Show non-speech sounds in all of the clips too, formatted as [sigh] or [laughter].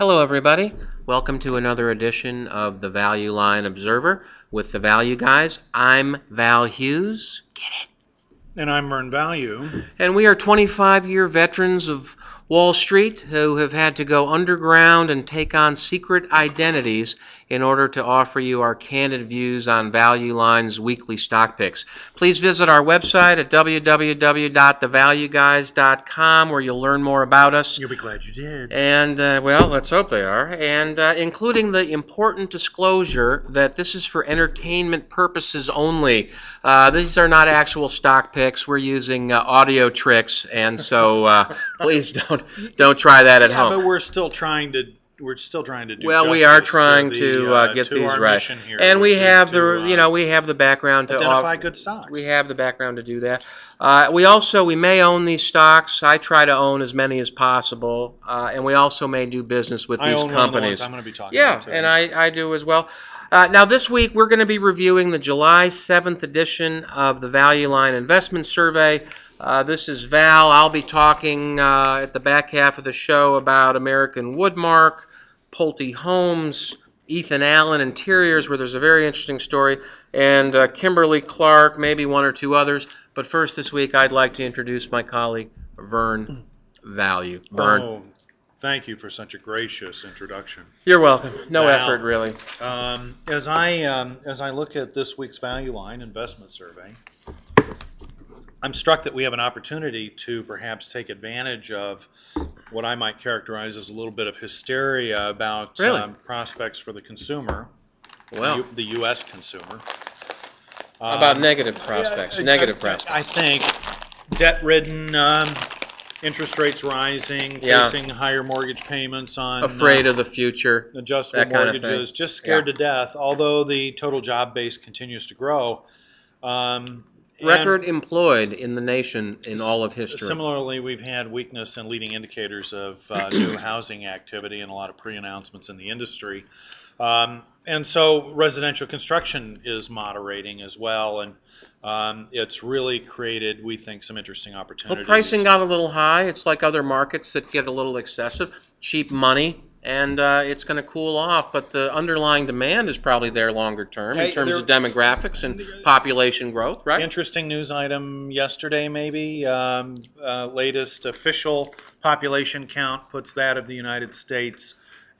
Hello, everybody. Welcome to another edition of the Value Line Observer with the Value Guys. I'm Val Hughes. Get it? And I'm Vern Value. And we are 25 year veterans of Wall Street who have had to go underground and take on secret identities in order to offer you our candid views on Value Line's weekly stock picks. Please visit our website at www.thevalueguys.com where you'll learn more about us. You'll be glad you did. And, uh, well, let's hope they are. And uh, including the important disclosure that this is for entertainment purposes only. Uh, these are not actual stock picks. We're using uh, audio tricks, and so uh, [laughs] please don't don't try that at yeah, home. but we're still trying to we're still trying to do. Well, we justice are trying the, to uh, uh, get to these our right, mission here, and we which is have the uh, you know we have the background to identify off- good stocks. we have the background to do that. Uh, we also we may own these stocks. I try to own as many as possible, uh, and we also may do business with I these own one of the companies. ones I'm going to be talking Yeah, about. today. and I, I do as well. Uh, now, this week we're going to be reviewing the July 7th edition of the Value Line Investment Survey. Uh, this is Val. I'll be talking uh, at the back half of the show about American Woodmark, Pulte Homes, Ethan Allen Interiors, where there's a very interesting story, and uh, Kimberly Clark, maybe one or two others. But first, this week, I'd like to introduce my colleague, Vern Value. Vern, Oh, thank you for such a gracious introduction. you're welcome. No Val. effort, really. Um, as I um, as I look at this week's Value Line investment survey, I'm struck that we have an opportunity to perhaps take advantage of what I might characterize as a little bit of hysteria about Really? um, prospects for the consumer, Well, U- the U.S. consumer. How about Um, negative prospects? I- I- negative I- prospects. I think debt-ridden, um, interest rates rising, Yeah. facing higher mortgage payments on Afraid uh, of the future. adjustable that kind of mortgages, just scared to death. Although the total job base continues to grow. Um, Record employed in the nation in all of history. Similarly, we've had weakness in leading indicators of uh, [clears throat] new housing activity and a lot of pre-announcements in the industry. Um, and so residential construction is moderating as well, and um, it's really created, we think, some interesting opportunities. Well, pricing got a little high. It's like other markets that get a little excessive. Cheap money, and uh, it's going to cool off. But the underlying demand is probably there longer term in terms of demographics and population growth, right? Interesting news item yesterday, maybe. Um, uh, latest official population count puts that of the United States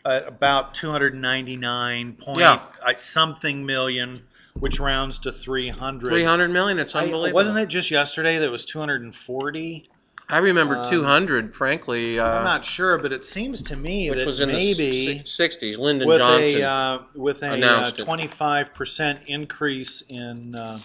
at about 299 point Yeah. uh, something million, which rounds to 300. 300 million. It's I- unbelievable. wasn't it just yesterday that it was 240? I remember um, 200, frankly, I'm uh, not sure, but it seems to me which that was in maybe the 60s. Lyndon with Johnson. a uh, with a uh, 25% increase in uh,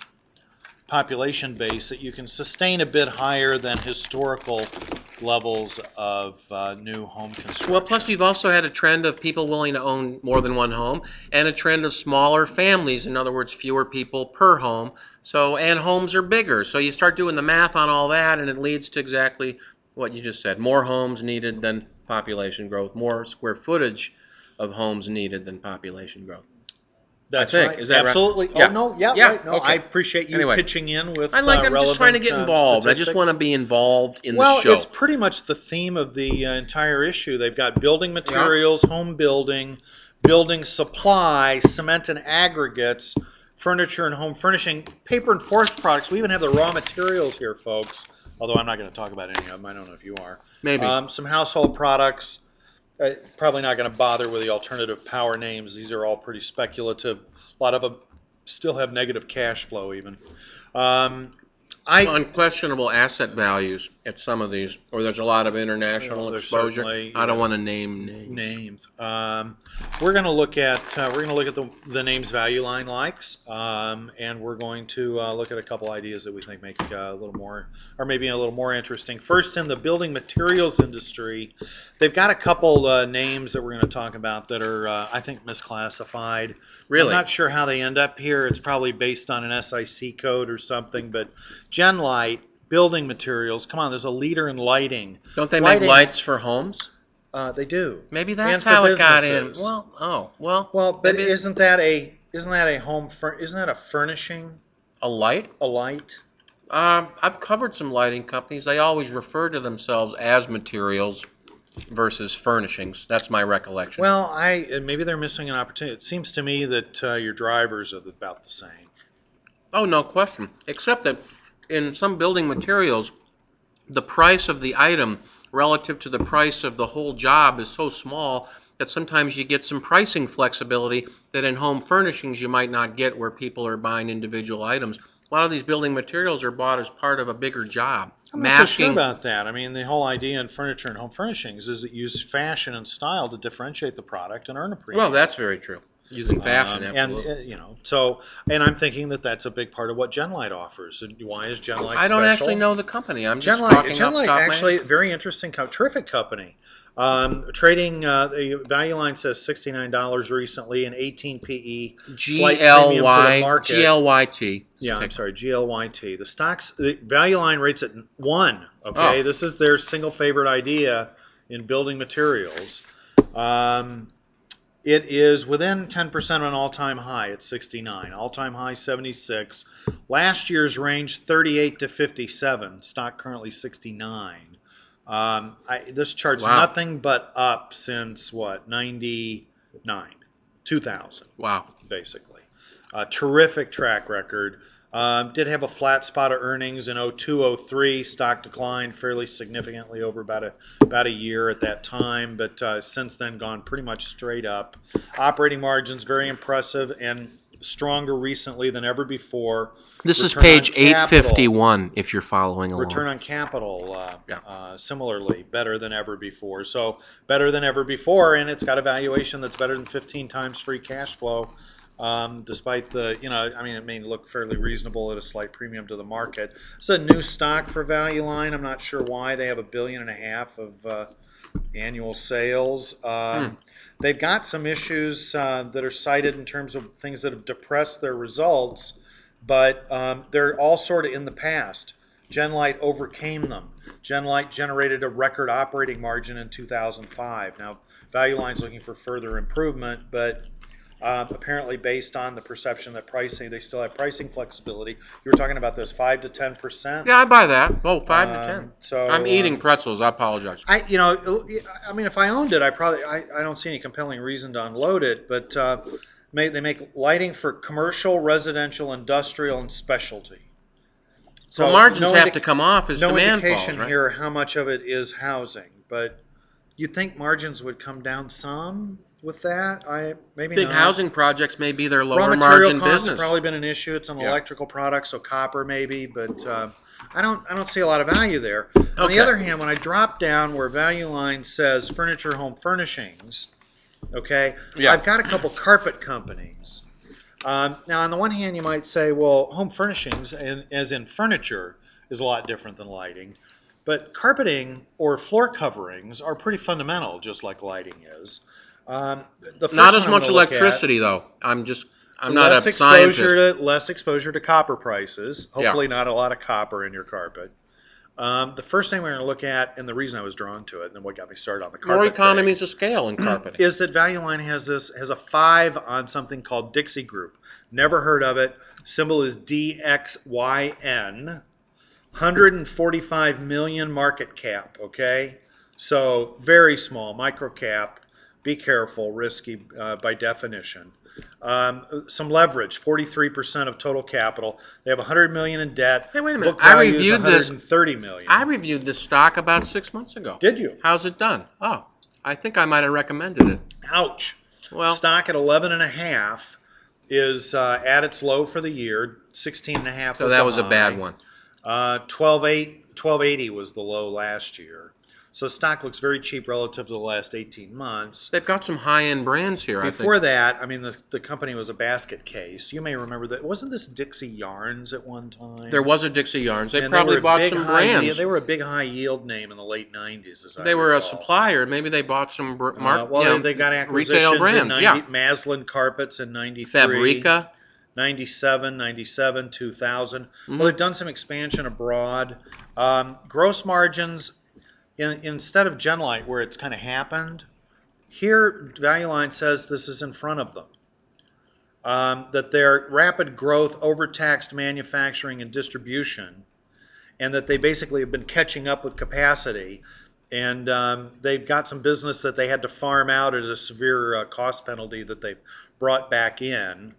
population base, that you can sustain a bit higher than historical levels of uh, new home construction. Well, plus we've also had a trend of people willing to own more than one home, and a trend of smaller families. In other words, fewer people per home. So, and homes are bigger. So you start doing the math on all that, and it leads to exactly what you just said: more homes needed than population growth, more square footage of homes needed than population growth. That's think. right. Is that right? Absolutely. Yeah. Oh no, yeah, Yeah, right. No, okay. I appreciate you Anyway. pitching in with. I like. uh, I'm just trying to get uh, involved. I just want to be involved in well, the show. Well, it's pretty much the theme of the uh, entire issue. They've got building materials, home building, building supply, cement and aggregates, furniture and home furnishing, paper and forest products. We even have the raw materials here, folks. Although I'm not going to talk about any of them. I don't know if you are. Maybe. Um, some household products. Uh, probably not going to bother with the alternative power names. These are all pretty speculative. A lot of them still have negative cash flow, even. Um, I unquestionable asset values at some of these, or there's a lot of international there's exposure. certainly, I don't yeah. want to name names. names. Um, we're going to look at uh, we're going to look at the, the names value line likes, um, and we're going to uh, look at a couple ideas that we think make uh, a little more, or maybe a little more interesting. First, in the building materials industry, they've got a couple uh, names that we're going to talk about that are uh, I think misclassified. Really? I'm not sure how they end up here. It's probably based on an SIC code or something, but Genlyte. Building materials. Come on, there's a leader in lighting. Don't they make lights for homes? Uh, they do. Maybe that's how it got in. Well, oh, well, Well, but maybe isn't that a isn't that a home fur, isn't that a furnishing a light. a light? Um, I've covered some lighting companies. They always refer to themselves as materials. versus furnishings. That's my recollection. Well, I uh, maybe they're missing an opportunity. It seems to me that uh, your drivers are about the same. Oh, no question. Except that in some building materials, the price of the item relative to the price of the whole job is so small that sometimes you get some pricing flexibility that in home furnishings you might not get where people are buying individual items. A lot of these building materials are bought as part of a bigger job. I'm not so sure about that. I mean, the whole idea in furniture and home furnishings is it use fashion and style to differentiate the product and earn a premium. Well, that's very true. Using fashion, Um, and absolutely. uh, you know, so and I'm thinking that that's a big part of what Genlyte offers. And why is Genlyte? I don't special? actually know the company. I'm just Genlyte, Genlyte actually very interesting, terrific company. Um, trading uh, the value line says sixty nine dollars recently, and eighteen PE. G L premium to the Y. G L Y T. Yeah, I'm sorry, GLYT. The stocks, the value line rates at one. Okay, Oh. this is their single favorite idea in building materials. Um, it is within 10% of an all-time high at 69. All-time high 76. Last year's range 38 to 57. Stock currently 69. Um, I, this chart's Wow. nothing but up since what 99, 2000 Wow. basically. A terrific track record. Um, did have a flat spot of earnings in 02, 03. Stock declined fairly significantly over about a about a year at that time, but uh, since then gone pretty much straight up. Operating margins very impressive and stronger recently than ever before. This is Return on page capital. 851 if you're following along. Return on capital, uh, Yeah. uh, similarly, better than ever before. So, better than ever before, and it's got a valuation that's better than 15 times free cash flow, um, despite the, you know, I mean, it may look fairly reasonable at a slight premium to the market. It's a new stock for Value Line. I'm not sure why. They have a billion and a half of uh, annual sales. Um, Hmm. They've got some issues uh, that are cited in terms of things that have depressed their results, but um, they're all sort of in the past. Genlyte overcame them. Genlyte generated a record operating margin in 2005. Now, Value Line's looking for further improvement, but uh, apparently based on the perception that pricing, they still have pricing flexibility. You were talking about this five to ten percent. Yeah, I buy that. Oh, five to ten. So I'm eating um, pretzels. I apologize. I, you know, I mean, if I owned it, I probably, I, I don't see any compelling reason to unload it. But uh, may, they make lighting for commercial, residential, industrial, and specialty. So margins no have indi- to come off as no demand indication falls, right? here how much of it is housing, but you'd think margins would come down some with that. I maybe Big not. housing projects may be their Raw lower material margin costs have business. probably been an issue. It's an Yeah. electrical product, so copper maybe, but uh, I don't I don't see a lot of value there. On Okay. the other hand, when I drop down where Value Line says furniture, home furnishings, okay, Yeah. I've got a couple carpet companies. Um, now, on the one hand, you might say, well, home furnishings, and, as in furniture, is a lot different than lighting. But carpeting or floor coverings are pretty fundamental, just like lighting is. Um, the first Not as much gonna at- electricity though. I'm just I'm not a exposure scientist. to less exposure to copper prices. Yeah. Hopefully, not a lot of copper in your carpet. Um, the first thing we're going to look at, and the reason I was drawn to it, and what got me started on the carpet More economies of scale in carpeting. is that Value Line has this has a five on something called Dixie Group. Never heard of it. Symbol is DXYN. 145 million market cap. Okay, so very small, micro cap. Be careful, risky uh, by definition. Um, some leverage, 43% of total capital. They have 100 million in debt. Hey, wait a minute. Book I reviewed this- 130 million. I reviewed this stock about six months ago. Did you? How's it done? Oh, I think I might have recommended it. Ouch. Well, stock at 11 and a half is uh, at its low for the year 16 and a half so that the was a bad one. uh, 12.8 1280 was the low last year so stock looks very cheap relative to the last 18 months They've got some high-end brands here. I before think. that i mean the, the company was a basket case you may remember that wasn't this dixie yarns at one time There was a Dixie Yarns. They And probably a bought some yield- brands. they were a big high yield name in the late 90s as I They were a recall. supplier. Maybe they bought some br- Uh, well, you know, they got acquisitions retail brands. 90, yeah, Masland Carpets in 93. Fabrica. 97, 97, 2000. Mhm. Well, they've done some expansion abroad. Um, gross margins, in, instead of Genlyte, where it's kind of happened, here Value Line says this is in front of them. Um, that their rapid growth overtaxed manufacturing and distribution, and that they basically have been catching up with capacity. and um, they've got some business that they had to farm out at a severe uh, cost penalty that they brought back in.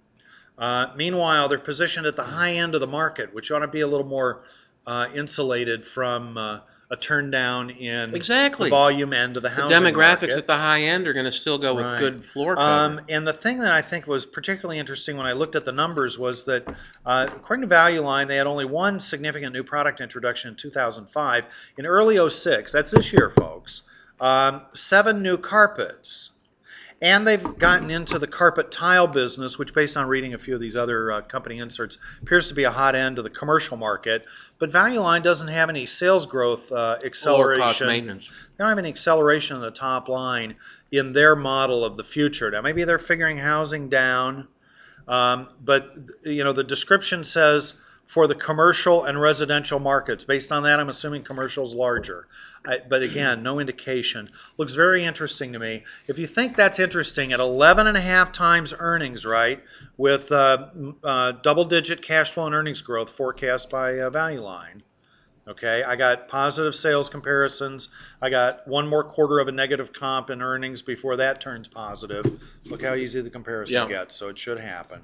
Uh, meanwhile, they're positioned at the high end of the market, which ought to be a little more uh, insulated from uh, a turn down in Exactly. the volume end of the The demographics market. at the high end are going to still go with Right. good floor cover. Um, and the thing that I think was particularly interesting when I looked at the numbers was that, uh, according to Value Line, they had only one significant new product introduction in 2005. In early 06, that's this year, folks, um, seven new carpets. And they've gotten into the carpet tile business, which, based on reading a few of these other uh, company inserts, appears to be a hot end of the commercial market. But Value Line doesn't have any sales growth uh, Lower cost acceleration maintenance. they don't have any acceleration in the top line in their model of the future. Now, maybe they're figuring housing down, um, but you know the description says for the commercial and residential markets. Based on that, I'm assuming commercial's larger. I, but again, no indication. Looks very interesting to me. If you think that's interesting, at 11 and a half times earnings, right, with uh, uh, double-digit cash flow and earnings growth forecast by uh, Value Line. Okay, I got positive sales comparisons. I got one more quarter of a negative comp in earnings before that turns positive. Look how easy the comparison Yeah. gets, so it should happen.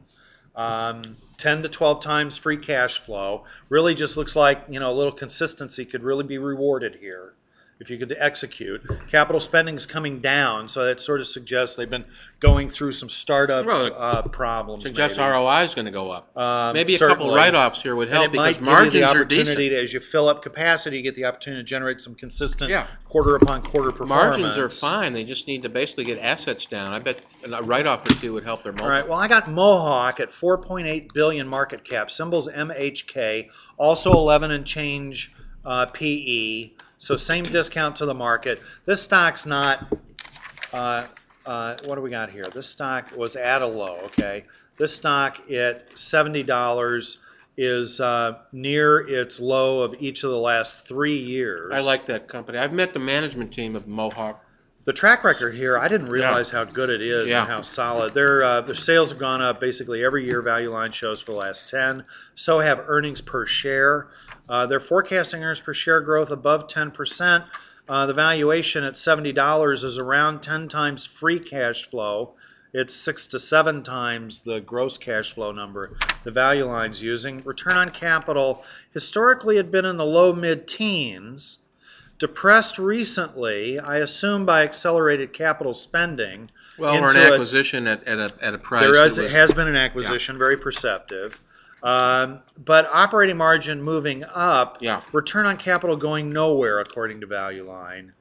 Um, 10 to 12 times free cash flow. Really just looks like, you know, a little consistency could really be rewarded here if you could execute. Capital spending is coming down, so that sort of suggests they've been going through some startup Well, uh, problems. Suggests maybe. ROI is going to go up. Um, Maybe a couple certainly. write-offs here would And help it because might give you margins the are opportunity decent. to, as you fill up capacity, you get the opportunity to generate some consistent Yeah. quarter upon quarter performance. Margins are fine. They just need to basically get assets down. I bet a write-off or two would help their All multiple. right. Well, I got Mohawk at 4.8 billion market cap. Symbols MHK. Also 11 and change uh, PE. So same discount to the market. This stock's not. Uh, uh, what do we got here? This stock was at a low. Okay. This stock at seventy dollars is uh, near its low of each of the last three years. I like that company. I've met the management team of Mohawk. the track record here, I didn't realize how good it is Yeah. and how solid. Their uh, their sales have gone up basically every year. Value Line shows for the last ten. So have earnings per share. Uh, they're forecasting earnings per share growth above ten percent. Uh, the valuation at seventy dollars is around ten times free cash flow. It's six to seven times the gross cash flow number the value line's using. Return on capital historically had been in the low mid teens depressed recently, I assume by accelerated capital spending. Well, or an into a- acquisition at, at, a, at a price. There is, was- has been an acquisition, very perceptive. Um, but operating margin moving up, Yeah. return on capital going nowhere according to Value Line.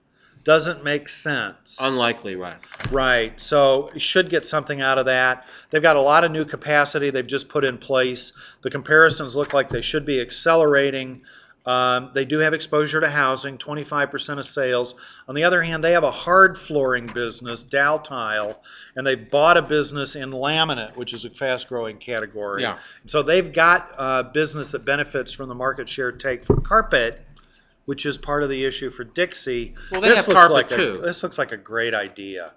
Doesn't make sense. Unlikely, right? Right. So you should get something out of that. They've got a lot of new capacity they've just put in place. The comparisons look like they should be accelerating. Um, they do have exposure to housing, 25% of sales. On the other hand, they have a hard flooring business, Dal-Tile, and they've bought a business in laminate, which is a fast growing category. Yeah. So they've got uh, business that benefits from the market share take from carpet, which is part of the issue for Dixie. Well, they This have looks carpet, like a- too. this looks like a great idea.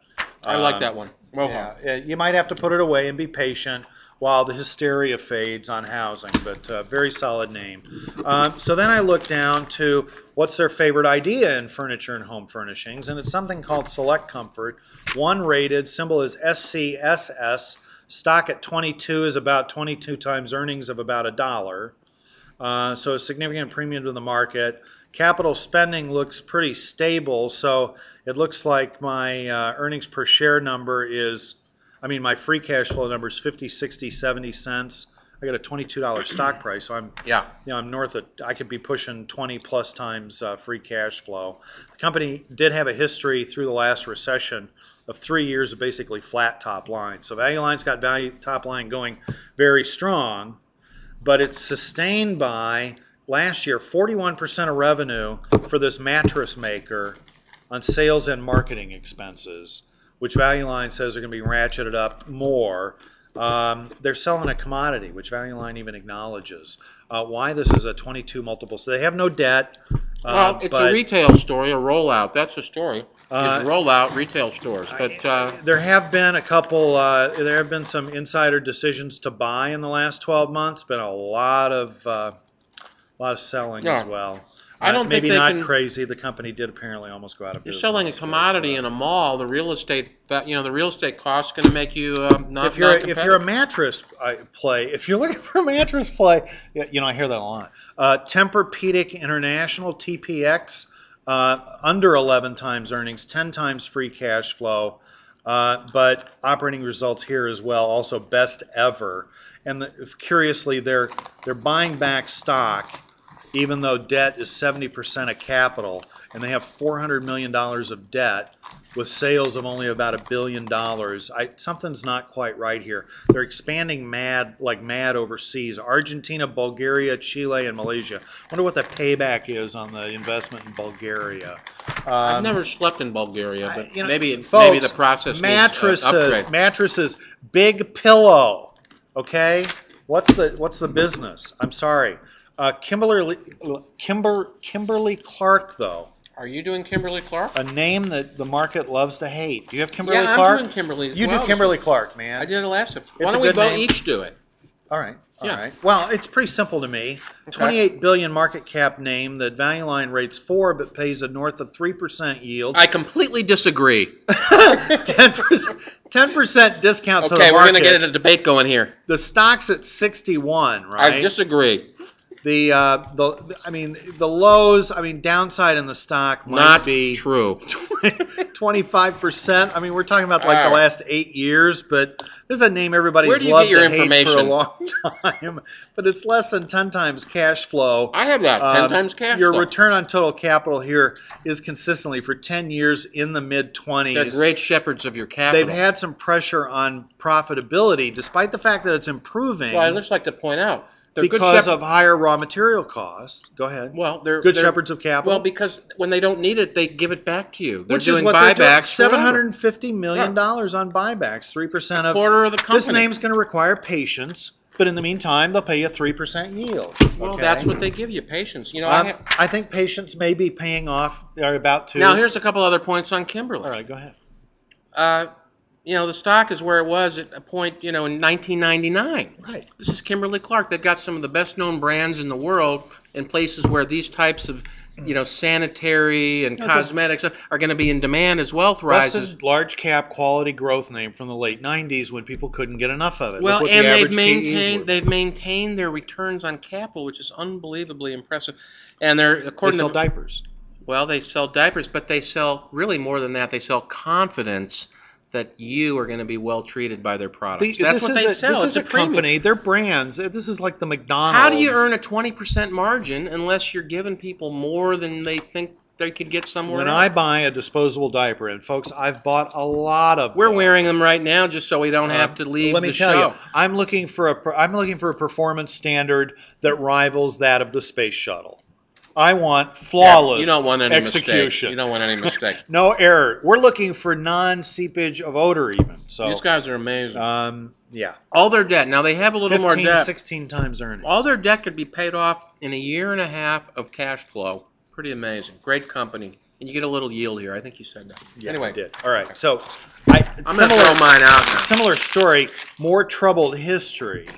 I like Um, that one. Mohawk. yeah, you might have to put it away and be patient while the hysteria fades on housing, but uh, very solid name. Um, so then I look down to what's their favorite idea in furniture and home furnishings, and it's something called Select Comfort. One rated, symbol is SCSS. Stock at 22 is about 22 times earnings of about a dollar. Uh, so a significant premium to the market. Capital spending looks pretty stable, so it looks like my uh, earnings per share number is, I mean, my free cash flow number is 50, 60, 70 cents. I got a $22 [clears throat] stock price, so I'm, Yeah. you know, I'm north of, I could be pushing 20 plus times uh, free cash flow. The company did have a history through the last recession of three years of basically flat top line. So Value Line's got value top line going very strong but it's sustained by last year 41% of revenue for this mattress maker on sales and marketing expenses, which Value Line says are going to be ratcheted up more. Um, they're selling a commodity, which Value Line even acknowledges. Uh, why this is a 22 multiple? So they have no debt. Well, uh, it's but, a retail story, a rollout. That's a story. Uh, rollout retail stores. But uh, there have been a couple. Uh, there have been some insider decisions to buy in the last 12 months. Been a lot of uh, a lot of selling Yeah. as well. I Uh, don't think maybe they not can- crazy. The company did apparently almost go out of business. You're selling a commodity uh, in a mall. The real estate, you know, the real estate cost is going to make you um, not. if you're a, if you're a mattress uh, play, if you're looking for a mattress play, you know I hear that a lot. Uh, Tempur-Pedic International (TPX) uh, under 11 times earnings, 10 times free cash flow, uh, but operating results here as well, also best ever. And the, curiously, they're they're buying back stock, even though debt is 70% of capital, and they have 400 million dollars of debt with sales of only about a billion dollars. I, something's not quite right here. They're expanding mad like mad overseas. Argentina, Bulgaria, Chile, and Malaysia. Wonder what the payback is on the investment in Bulgaria. I've Um, never slept in Bulgaria, I- but you know, maybe folks, maybe the process mattresses, uh, mattresses, big pillow. Okay, what's the what's the business? I'm sorry, uh, Kimberly Kimber Kimberly Clark though, Are you doing Kimberly Clark? a name that the market loves to hate. Do you have Kimberly yeah, Clark? I'm doing Kimberly. As you well. do Kimberly Clark, man. I did it last time. Why It's don't we both each do it? All right. All right. Yeah. Well, it's pretty simple to me. 28 billion market cap name that Value Line rates four, but pays a north of three percent yield. I completely disagree. [laughs] [laughs] Ten percent, ten percent discount to the market. Okay, we're going to get a debate going here. the stock's at 61, right? I disagree. The uh, the I mean the lows. I mean downside in the stock might Not be true. [laughs] 25 percent. I mean we're talking about like the last eight years, but this is a name everybody's Where do you loved get your to hate for a information? long [laughs] time. But it's less than 10 times cash flow. I have that. Ten Um, times cash Your flow. return on total capital here is consistently for 10 years in the mid 20s. They're great shepherds of your capital. They've had some pressure on profitability, despite the fact that it's improving Well, I'd just like to point out they're because of higher raw material costs. Go ahead. well, they're Good they're, shepherds of capital. Well, because when they don't need it, they give it back to you. They're which doing is what buybacks. Seven hundred and fifty million forever. hundred and fifty million dollars on buybacks. Three percent of quarter of the company. this name's going to require patience, but in the meantime, they'll pay you three percent yield. Well, okay? that's what they give you, patience. You know, I Um, have, I think patience may be paying off. They're about to. now here's a couple other points on Kimberly. all right. Go ahead. Uh, you know, the stock is where it was at a point, you know, in 1999. Right. This is Kimberly Clark. They've got some of the best known brands in the world in places where these types of, you know, sanitary and That's a- cosmetics are going to be in demand as wealth rises. Large cap quality growth name from the late '90s when people couldn't get enough of it. Well, what the and they've maintained they've maintained their returns on capital, which is unbelievably impressive. And they're They according sell to diapers. well, they sell diapers, but they sell really more than that. They sell confidence that you are going to be well treated by their products. The- That's what they a, sell. This it's is a, premium. company. They're brands. This is like the McDonald's. How do you earn a 20% margin unless you're giving people more than they think they could get somewhere When else? I buy a disposable diaper, and folks, I've bought a lot of. We're them. wearing them right now just so we don't have Um, to leave Let me tell show. you, I'm looking for a. I'm looking for a performance standard that rivals that of the space shuttle. I want flawless you don't want any execution. mistake. You don't want any mistake. [laughs] no error. We're looking for non-seepage of odor, even. So, These guys are amazing. um, yeah, all their debt. Now they have a little 15, more debt. 16 times earnings. All their debt could be paid off in a year and a half of cash flow. Pretty amazing. Great company. And you get a little yield here. I think you said that. yeah, anyway, I did. All right. So, I, to similar, throw mine out now. similar story, more troubled history.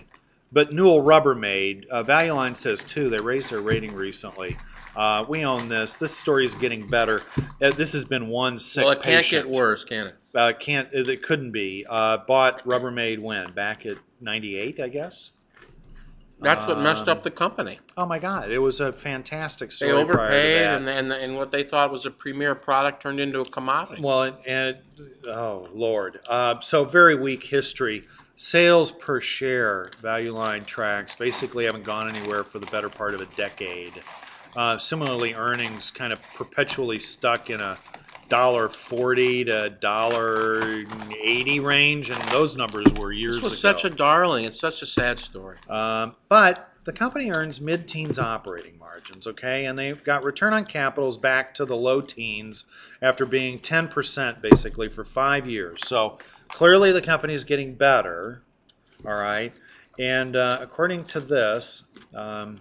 But Newell Rubbermaid, uh, Value Line says too, they raised their rating recently. Uh, we own this. This story is getting better. Uh, this has been one sick Well, it can't patient. get worse, can it? Uh, can't it couldn't be. Uh, bought Rubbermaid when back at '98, I guess. That's what messed Um, up the company. Oh my God, it was a fantastic They story. prior to overpaid, and, and and what they thought was a premier product turned into a commodity. Well, and, and oh Lord, uh, so very weak history. Sales per share, value line tracks basically haven't gone anywhere for the better part of a decade. Uh, similarly, earnings kind of perpetually stuck in a dollar forty to dollar eighty range, and those numbers were years this was ago. such a darling. It's such a sad story. Um, but the company earns mid-teens operating margins, okay, and they've got return on capitals back to the low teens after being 10% basically for five years. So clearly the company is getting better, all right. And uh, according to this, um,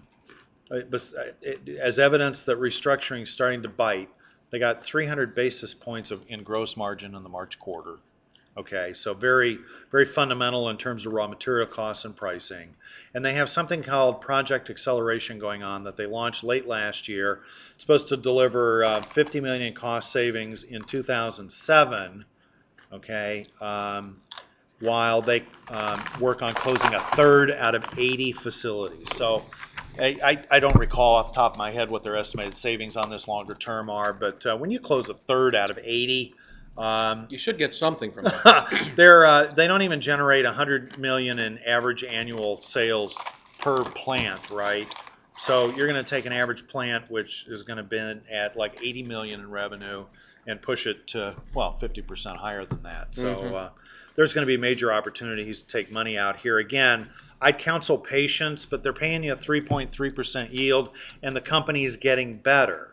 was- it- as evidence that restructuring is starting to bite, they got 300 basis points of in gross margin in the March quarter. Okay, so very, very fundamental in terms of raw material costs and pricing. And they have something called Project Acceleration going on that they launched late last year. It's supposed to deliver uh, 50 million cost savings in 2007. Okay, um, while they um, work on closing a third out of 80 facilities. So I, I, I don't recall off the top of my head what their estimated savings on this longer term are, but uh, when you close a third out of 80, um, You should get something from that. [laughs] they're uh, they don't even generate 100 million in average annual sales per plant, right? So you're going to take an average plant which is going to be at like 80 million in revenue and push it to well 50% higher than that. So Mhm. uh, there's going to be major opportunities to take money out here. Again, I'd counsel patience, but they're paying you a 3.3% yield, and the company's getting better.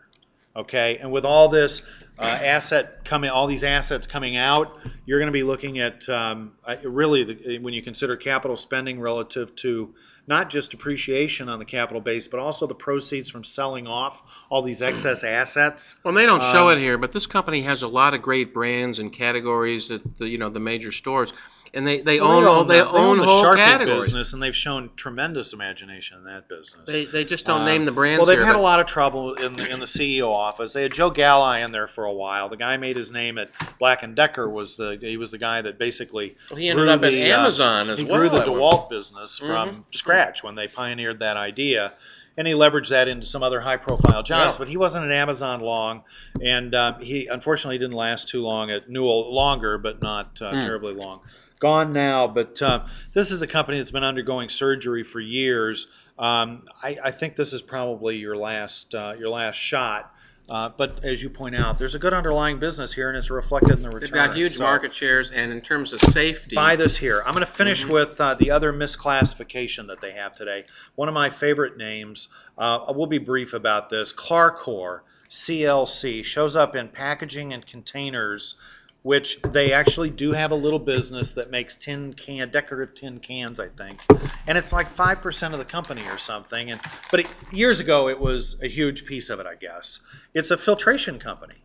Okay, and with all this uh, asset coming, all these assets coming out, you're going to be looking at um, really the, when you consider capital spending relative to not just depreciation on the capital base, but also the proceeds from selling off all these excess [clears throat] assets. Well, they don't show Um, it here, but this company has a lot of great brands and categories that the you know the major stores, and they they Well, own all they the- own the whole categories. business, and they've shown tremendous imagination in that business. They they just don't Um, name the brands Well, they've here. had a lot of trouble in the, in the CEO office. They had Joe Galli in there for a while. The guy made his name at Black and Decker. Was the he was the guy that basically well, he ended grew up at the, uh, Amazon as well. he grew the at DeWalt business from Mhm. scratch when they pioneered that idea. And he leveraged that into some other high-profile jobs, Yeah. but he wasn't at Amazon long, and um, he unfortunately didn't last too long at Newell. Longer, but not uh, Hmm. terribly long. Gone now, but um, this is a company that's been undergoing surgery for years. Um, I, I think this is probably your last uh, your last shot. Uh, but as you point out, there's a good underlying business here, and it's reflected in the return. They've got huge So- market shares, and in terms of safety, buy this here. I'm going to finish Mhm. with uh, the other misclassification that they have today. One of my favorite names. Uh, we'll be brief about this. Clarcor CLC shows up in packaging and containers, which they actually do have a little business that makes tin can decorative tin cans, I think, and it's like five percent of the company or something. And but it, years ago, it was a huge piece of it, I guess. It's a filtration company.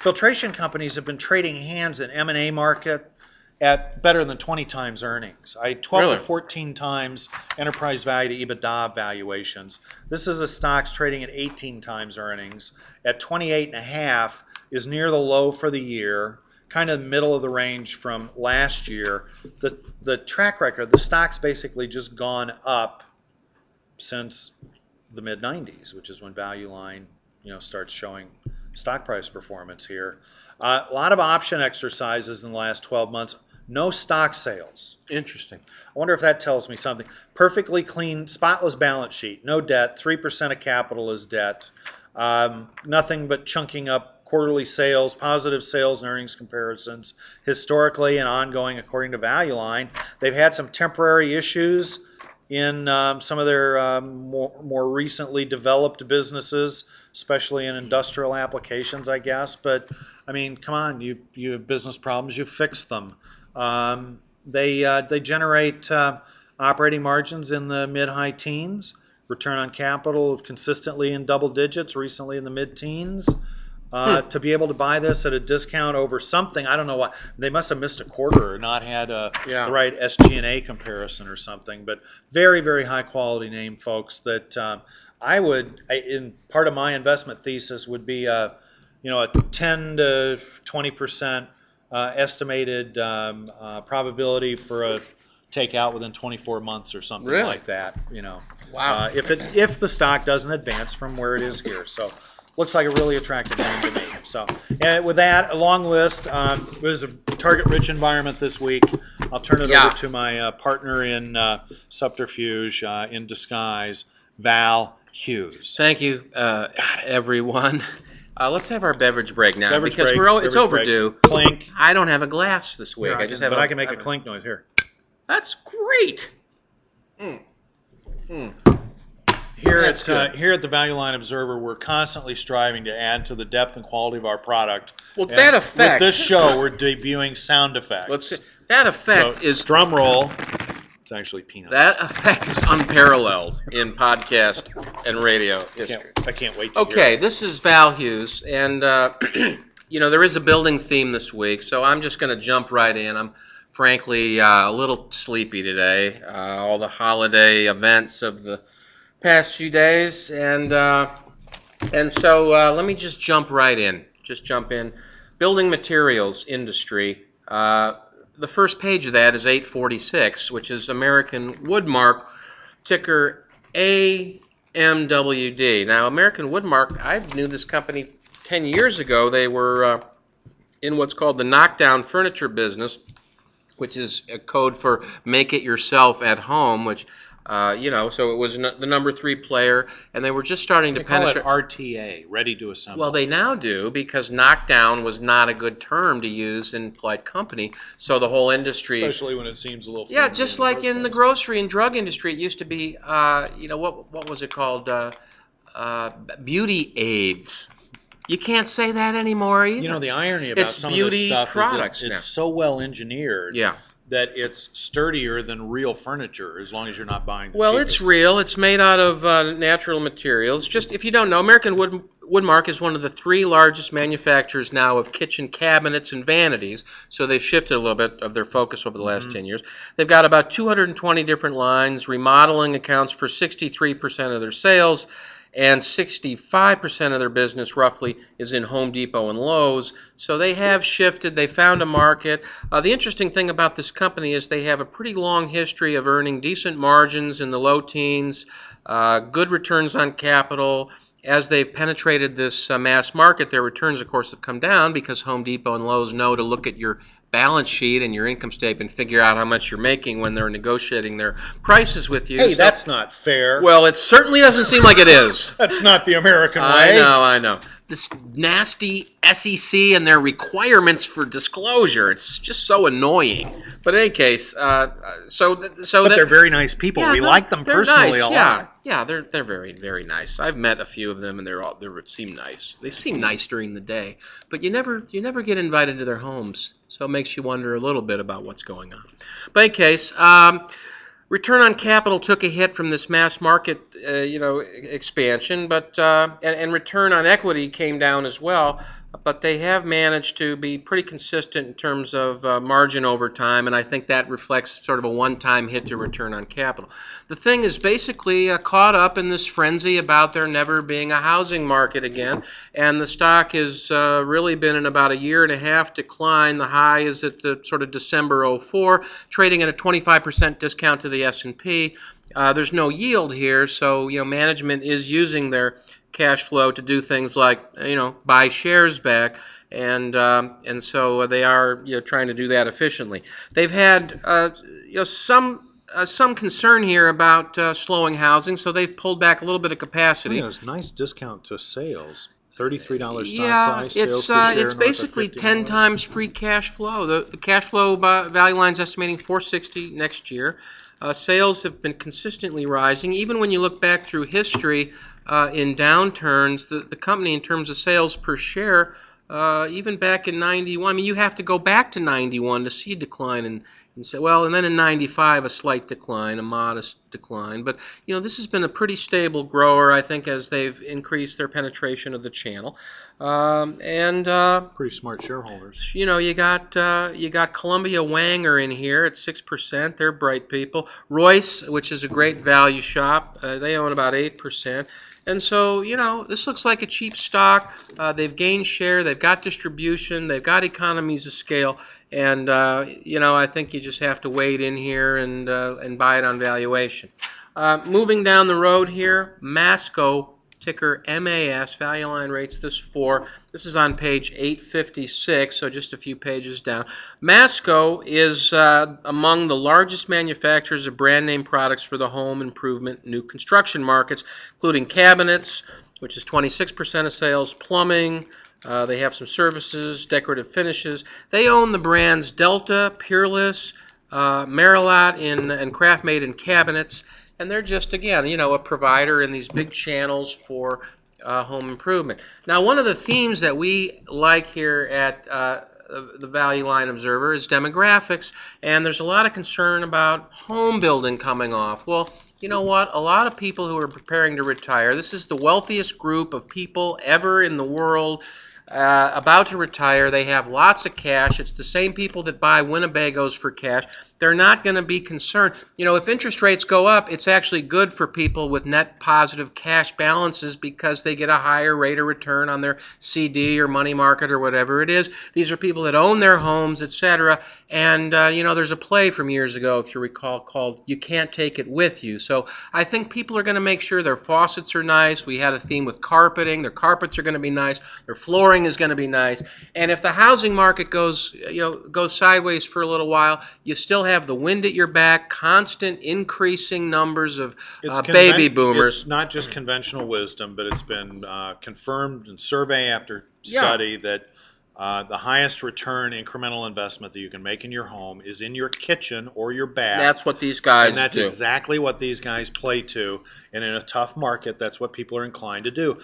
Filtration companies have been trading hands in M&A market at better than 20 times earnings. I 12 Really? to 14 times enterprise value to EBITDA valuations. This is a stock's trading at 18 times earnings. At 28 and a half is near the low for the year, kind of middle of the range from last year. The the track record, the stock's basically just gone up since the mid 90s, which is when Value Line, you know, starts showing stock price performance here. Uh, a lot of option exercises in the last 12 months. No stock sales. interesting. I wonder if that tells me something. Perfectly clean, spotless balance sheet. No debt. Three percent of capital is debt. Um, nothing but chunking up quarterly sales, positive sales and earnings comparisons, historically and ongoing according to Value Line. They've had some temporary issues in um, some of their um, more, more recently developed businesses, especially in industrial applications, I guess. But I mean, come on, you you have business problems, you fix them. Um, they uh, they generate uh, operating margins in the mid high teens, return on capital consistently in double digits, recently in the mid teens. Uh, To be able to buy this at a discount over something, I don't know why they must have missed a quarter or not had a, Yeah. the right SG&A comparison or something. But very very high quality name, folks. That um, I would I, in part of my investment thesis would be a you know a 10 to 20 percent uh, estimated um, uh, probability for a takeout within 24 months or something Really? like that. You know, Wow. uh, if it if the stock doesn't advance from where it is here, so looks like a really attractive name to me. So, and with that, a long list. Um, it was a target-rich environment this week. I'll turn it Yeah. over to my uh, partner in uh, subterfuge uh, in disguise, Val Hughes. Thank you, uh, everyone. Uh, let's have our beverage break now Beverage because break, we're o- it's beverage break. overdue. Clink. I don't have a glass this week. Here, I, I just can- have but a, I can make I a clink noise here. That's great. Mm. Mm. Here at uh, here at the Value Line Observer, we're constantly striving to add to the depth and quality of our product. Well, And that effect. With this show, we're debuting sound effects. let's see. That effect So, is drum roll. It's actually peanuts. that effect is unparalleled in podcast and radio I history. can't, I can't wait. To Okay, this is Val Hughes, and uh, [clears throat] you know, there is a building theme this week, so I'm just going to jump right in. I'm frankly uh, a little sleepy today. Uh, all the holiday events of the past few days, and uh, and so uh, let me just jump right in. Just jump in. Building materials industry. Uh, the first page of that is 846, which is American Woodmark, ticker AMWD. Now, American Woodmark, I knew this company 10 years ago. They were uh, in what's called the knockdown furniture business, which is a code for make it yourself at home, which uh, you know, so it was n- the number three player, and they were just starting They to call it penetrate. RTA, ready to assemble. Well, they now do because knockdown was not a good term to use in polite company. So the whole industry, especially when it seems a little. yeah, just the like first in the grocery and drug industry, it used to be, uh, you know, what what was it called? Uh, uh, beauty aids. You can't say that anymore either. You know the irony about It's some of beauty this stuff products is it, now. it's so well engineered yeah. That it's sturdier than real furniture as long as you're not buying. Well, it's real. It's made out of uh, natural materials. Just if you don't know, American Wood Woodmark is one of the three largest manufacturers now of kitchen cabinets and vanities. So they've shifted a little bit of their focus over the last Mhm. 10 years. They've got about 220 different lines. Remodeling accounts for 63% of their sales. And 65% of their business, roughly, is in Home Depot and Lowe's. So they have shifted. They found a market. Uh, the interesting thing about this company is they have a pretty long history of earning decent margins in the low teens, uh, good returns on capital. As they've penetrated this uh, mass market, their returns, of course, have come down because Home Depot and Lowe's know to look at your balance sheet and your income statement, figure out how much you're making when they're negotiating their prices with you. Hey, So- that's not fair. well, it certainly doesn't seem like it is. [laughs] that's not the American way. I know, I know. This nasty SEC and their requirements for disclosure. It's just so annoying. But in any case, uh, so th- so But that, they're very nice people. Yeah, we like them personally nice, a yeah. lot. Yeah, they're they're very very nice. I've met a few of them, and they're all they seem nice. They seem nice during the day, but you never you never get invited to their homes, so it makes you wonder a little bit about what's going on. But in case. Um, Return on capital took a hit from this mass market, uh, you know, expansion, but uh, and, and return on equity came down as well. But they have managed to be pretty consistent in terms of uh, margin over time, and I think that reflects sort of a one-time hit to return on capital. The thing is basically uh, caught up in this frenzy about there never being a housing market again, and the stock has uh, really been in about a year and a half decline. The high is at the sort of December 04, trading at a 25% discount to the S&P. Uh, there's no yield here, so you know management is using their cash flow to do things like you know buy shares back, and um, and so they are you know trying to do that efficiently. They've had uh, you know some uh, some concern here about uh, slowing housing, so they've pulled back a little bit of capacity. Yeah, it's nice discount to sales. Thirty-three dollars Yeah, price. it's uh, it's basically ten times free cash flow. The, the cash flow bu- value is estimating 460 next year. Uh, sales have been consistently rising, even when you look back through history. Uh, in downturns, the, the company, in terms of sales per share, uh, even back in 91, I mean, you have to go back to 91 to see a decline in, in say, well, and then in 95, a slight decline, a modest decline. But, you know, this has been a pretty stable grower, I think, as they've increased their penetration of the channel. Um, and, uh, Pretty smart shareholders. you know, you got uh, you got Columbia Wanger in here at six percent. They're bright people. Royce, which is a great value shop, uh, they own about eight percent. And so, you know, this looks like a cheap stock. Uh, they've gained share. They've got distribution. They've got economies of scale. And uh, you know, I think you just have to wade in here and uh, and buy it on valuation. Uh, moving down the road here, Masco ticker MAS, value line rates this for. This is on page 856, so just a few pages down. Masco is uh, among the largest manufacturers of brand name products for the home improvement new construction markets, including cabinets, which is 26% of sales, plumbing. Uh, they have some services, decorative finishes. They own the brands Delta, Peerless, uh, Merillat in, and KraftMaid in cabinets and they're just again you know a provider in these big channels for uh, home improvement now one of the themes that we like here at uh, the value line observer is demographics and there's a lot of concern about home building coming off well you know what a lot of people who are preparing to retire this is the wealthiest group of people ever in the world uh, about to retire. They have lots of cash. It's the same people that buy Winnebagos for cash. They're not going to be concerned. You know, if interest rates go up, it's actually good for people with net positive cash balances because they get a higher rate of return on their CD or money market or whatever it is. These are people that own their homes, etc. And, uh, you know, there's a play from years ago, if you recall, called You Can't Take It With You. So I think people are going to make sure their faucets are nice. We had a theme with carpeting. Their carpets are going to be nice. Their flooring is going to be nice. And if the housing market goes, you know, goes sideways for a little while, you still have the wind at your back, constant increasing numbers of uh, conven- baby boomers. It's not just conventional wisdom, but it's been uh, confirmed in survey after Yeah. study that uh, the highest return incremental investment that you can make in your home is in your kitchen or your bath. That's what these guys do. and that's do. exactly what these guys play to. And in a tough market, that's what people are inclined to do.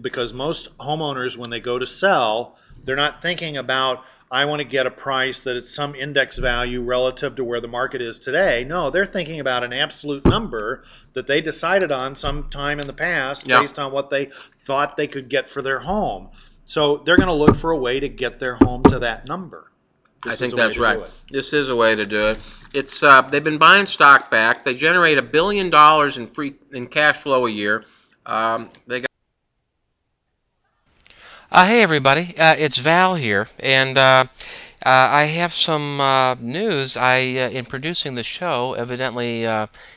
Because most homeowners, when they go to sell, they're not thinking about, I want to get a price that it's some index value relative to where the market is today. No, they're thinking about an absolute number that they decided on sometime in the past Yeah. based on what they thought they could get for their home. So they're going to look for a way to get their home to that number. I think is a way that's right. This is a way to do it. It's uh, they've been buying stock back. They generate a billion dollars in free in cash flow a year. Um, they got. Uh, hey everybody, uh, it's Val here, and uh, uh, I have some uh, news. I, uh, in producing the show, evidently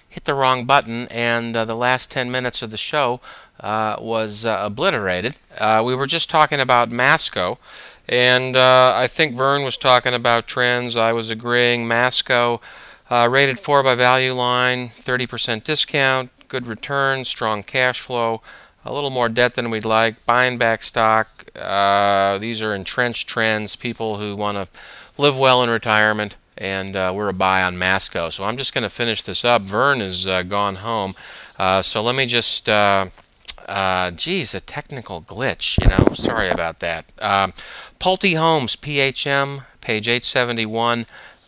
hit the wrong button, and the last 10 minutes of the show was obliterated. We were just talking about Masco, and I think Vern was talking about trends. I was agreeing. Masco, rated 4 by Value Line, 30% discount, good return, strong cash flow a little more debt than we'd like, buying back stock. Uh, these are entrenched trends, people who want to live well in retirement, and uh, we're a buy on Masco. So I'm just going to finish this up. Vern has uh, gone home, uh, so let me just. Uh, uh, geez, a technical glitch, you know. Sorry about that. Um, Pulte Homes, PHM, page 871.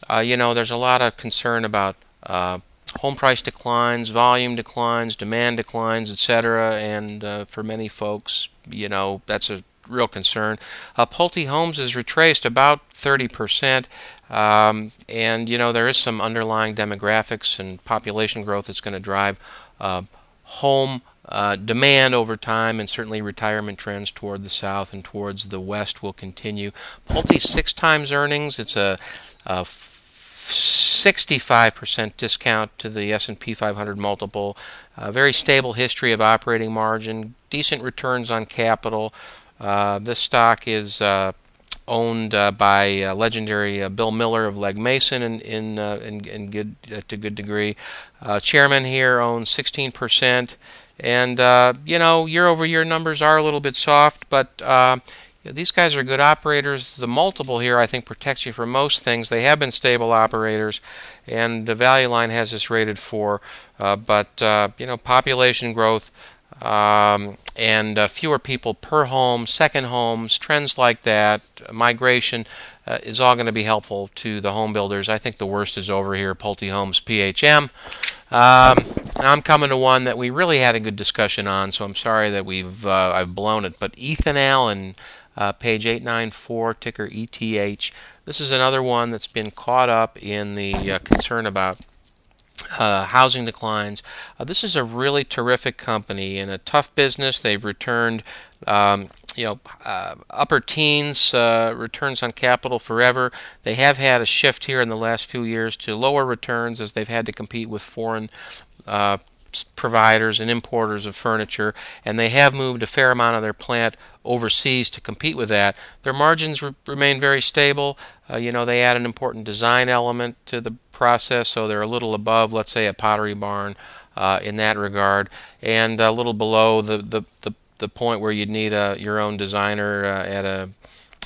Uh, you know, there's a lot of concern about home price declines, volume declines, demand declines, etc. And uh, for many folks, you know, that's a real concern. Uh, Pulte Homes is retraced about 30%, um, and you know there is some underlying demographics and population growth that's going to drive uh, home uh, demand over time, and certainly retirement trends toward the south and towards the west will continue. Pulte six times earnings. It's a, a 65% discount to the S&P 500 multiple. A very stable history of operating margin, decent returns on capital. Uh, this stock is uh, owned uh, by uh, legendary uh, Bill Miller of Legg Mason in in, uh, in, in good uh, to good degree. Uh, chairman here owns 16%, and uh, you know year over year numbers are a little bit soft, but uh, these guys are good operators. The multiple here, I think, protects you from most things. They have been stable operators, and the value line has this rated for. Uh, but uh, you know, population growth um, and uh, fewer people per home, second homes, trends like that, migration uh, is all going to be helpful to the home builders. I think the worst is over here. Pulte Homes, PHM. Um, I'm coming to one that we really had a good discussion on, so I'm sorry that we've uh, I've blown it. But Ethan Allen uh, page 894, ticker ETH. This is another one that's been caught up in the uh, concern about uh, housing declines. Uh, this is a really terrific company in a tough business. They've returned. Um, you know, uh, upper teens uh, returns on capital forever. They have had a shift here in the last few years to lower returns as they've had to compete with foreign uh, providers and importers of furniture, and they have moved a fair amount of their plant overseas to compete with that. Their margins re- remain very stable. Uh, you know, they add an important design element to the process, so they're a little above, let's say, a pottery barn uh, in that regard, and a little below the the, the, the point where you'd need a, your own designer uh, at a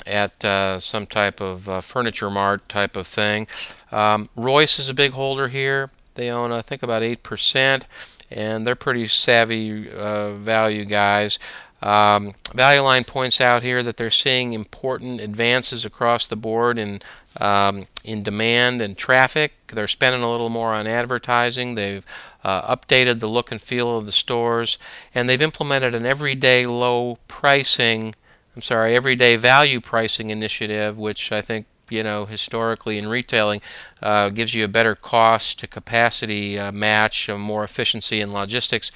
at uh, some type of uh, furniture mart type of thing. Um, Royce is a big holder here. They own, I think, about eight percent and they're pretty savvy uh, value guys. Um, value Line points out here that they're seeing important advances across the board in um, in demand and traffic. They're spending a little more on advertising. They've uh, updated the look and feel of the stores, and they've implemented an everyday low pricing I'm sorry, everyday value pricing initiative, which I think you know historically in retailing uh, gives you a better cost to capacity uh, match, more efficiency in logistics.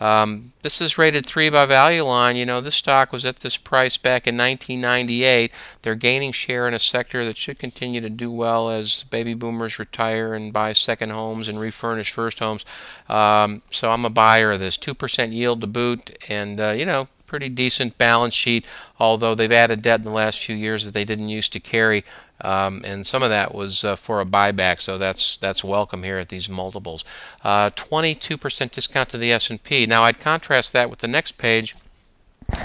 Um, this is rated 3 by Value Line. You know, this stock was at this price back in 1998. They're gaining share in a sector that should continue to do well as baby boomers retire and buy second homes and refurnish first homes. Um, so I'm a buyer of this. 2% yield to boot, and, uh, you know, pretty decent balance sheet, although they've added debt in the last few years that they didn't used to carry. Um, and some of that was uh, for a buyback, so that's that's welcome here at these multiples. 22% uh, discount to the S&P. Now I'd contrast that with the next page,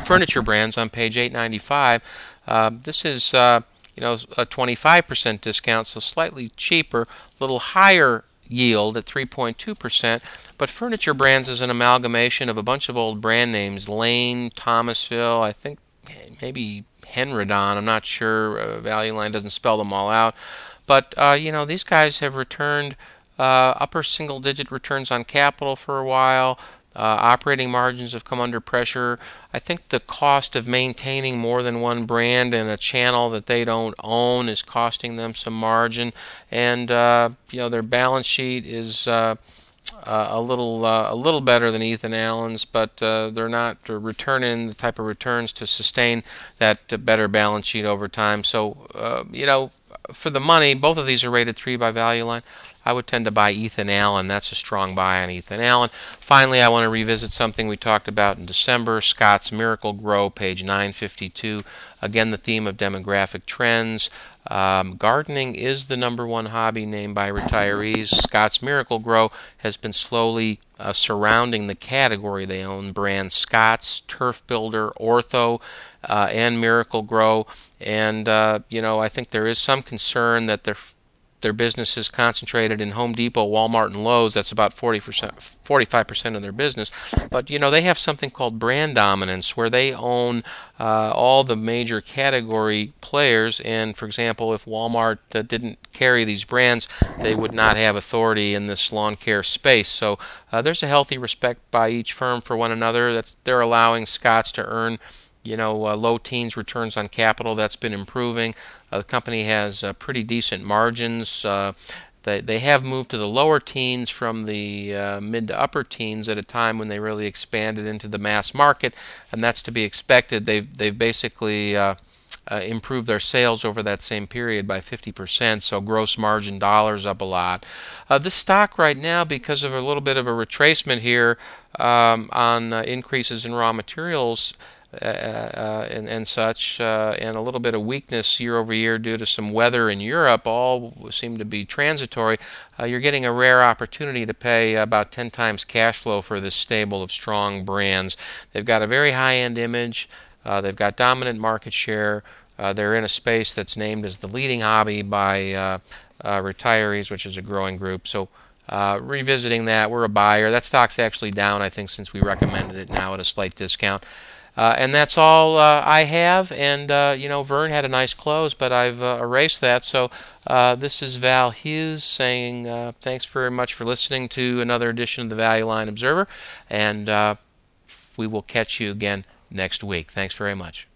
furniture brands on page 895. Uh, this is uh, you know a 25% discount, so slightly cheaper, a little higher yield at 3.2%. But Furniture Brands is an amalgamation of a bunch of old brand names Lane, Thomasville, I think maybe Henredon. I'm not sure. Uh, Value Line doesn't spell them all out. But, uh, you know, these guys have returned uh, upper single digit returns on capital for a while. Uh, operating margins have come under pressure. I think the cost of maintaining more than one brand in a channel that they don't own is costing them some margin. And, uh, you know, their balance sheet is. Uh, uh, a little uh, a little better than Ethan Allen's, but uh, they're not returning the type of returns to sustain that better balance sheet over time. So uh, you know, for the money, both of these are rated three by Value Line. I would tend to buy Ethan Allen. That's a strong buy on Ethan Allen. Finally, I want to revisit something we talked about in December Scotts Miracle-Gro, page 952. Again, the theme of demographic trends. Um, gardening is the number one hobby named by retirees. Scotts Miracle-Gro has been slowly uh, surrounding the category they own brands Scotts, Turf Builder, Ortho, uh, and Miracle-Gro. And, uh, you know, I think there is some concern that they're their business is concentrated in Home Depot, Walmart, and Lowe's. That's about 40%, 45% of their business. But, you know, they have something called brand dominance where they own uh, all the major category players. And, for example, if Walmart uh, didn't carry these brands, they would not have authority in this lawn care space. So uh, there's a healthy respect by each firm for one another. That's They're allowing Scotts to earn you know, uh, low teens returns on capital. That's been improving. Uh, the company has uh, pretty decent margins. Uh, they, they have moved to the lower teens from the uh, mid to upper teens at a time when they really expanded into the mass market, and that's to be expected. They've, they've basically uh, improved their sales over that same period by 50%, so gross margin dollars up a lot. this stock right now, because of a little bit of a retracement here um, on increases in raw materials, Uh, uh, and, and such, uh, and a little bit of weakness year over year due to some weather in Europe, all seem to be transitory. Uh, you're getting a rare opportunity to pay about 10 times cash flow for this stable of strong brands. They've got a very high end image, they've got dominant market share. they're in a space that's named as the leading hobby by retirees, which is a growing group. So uh, revisiting that, we're a buyer. That stock's actually down, I think, since we recommended it now at a slight discount. Uh, and that's all uh, I have. And, uh, you know, Vern had a nice close, but I've uh, erased that. So uh, this is Val Hughes saying uh, thanks very much for listening to another edition of the Value Line Observer. And we will catch you again next week. Thanks very much.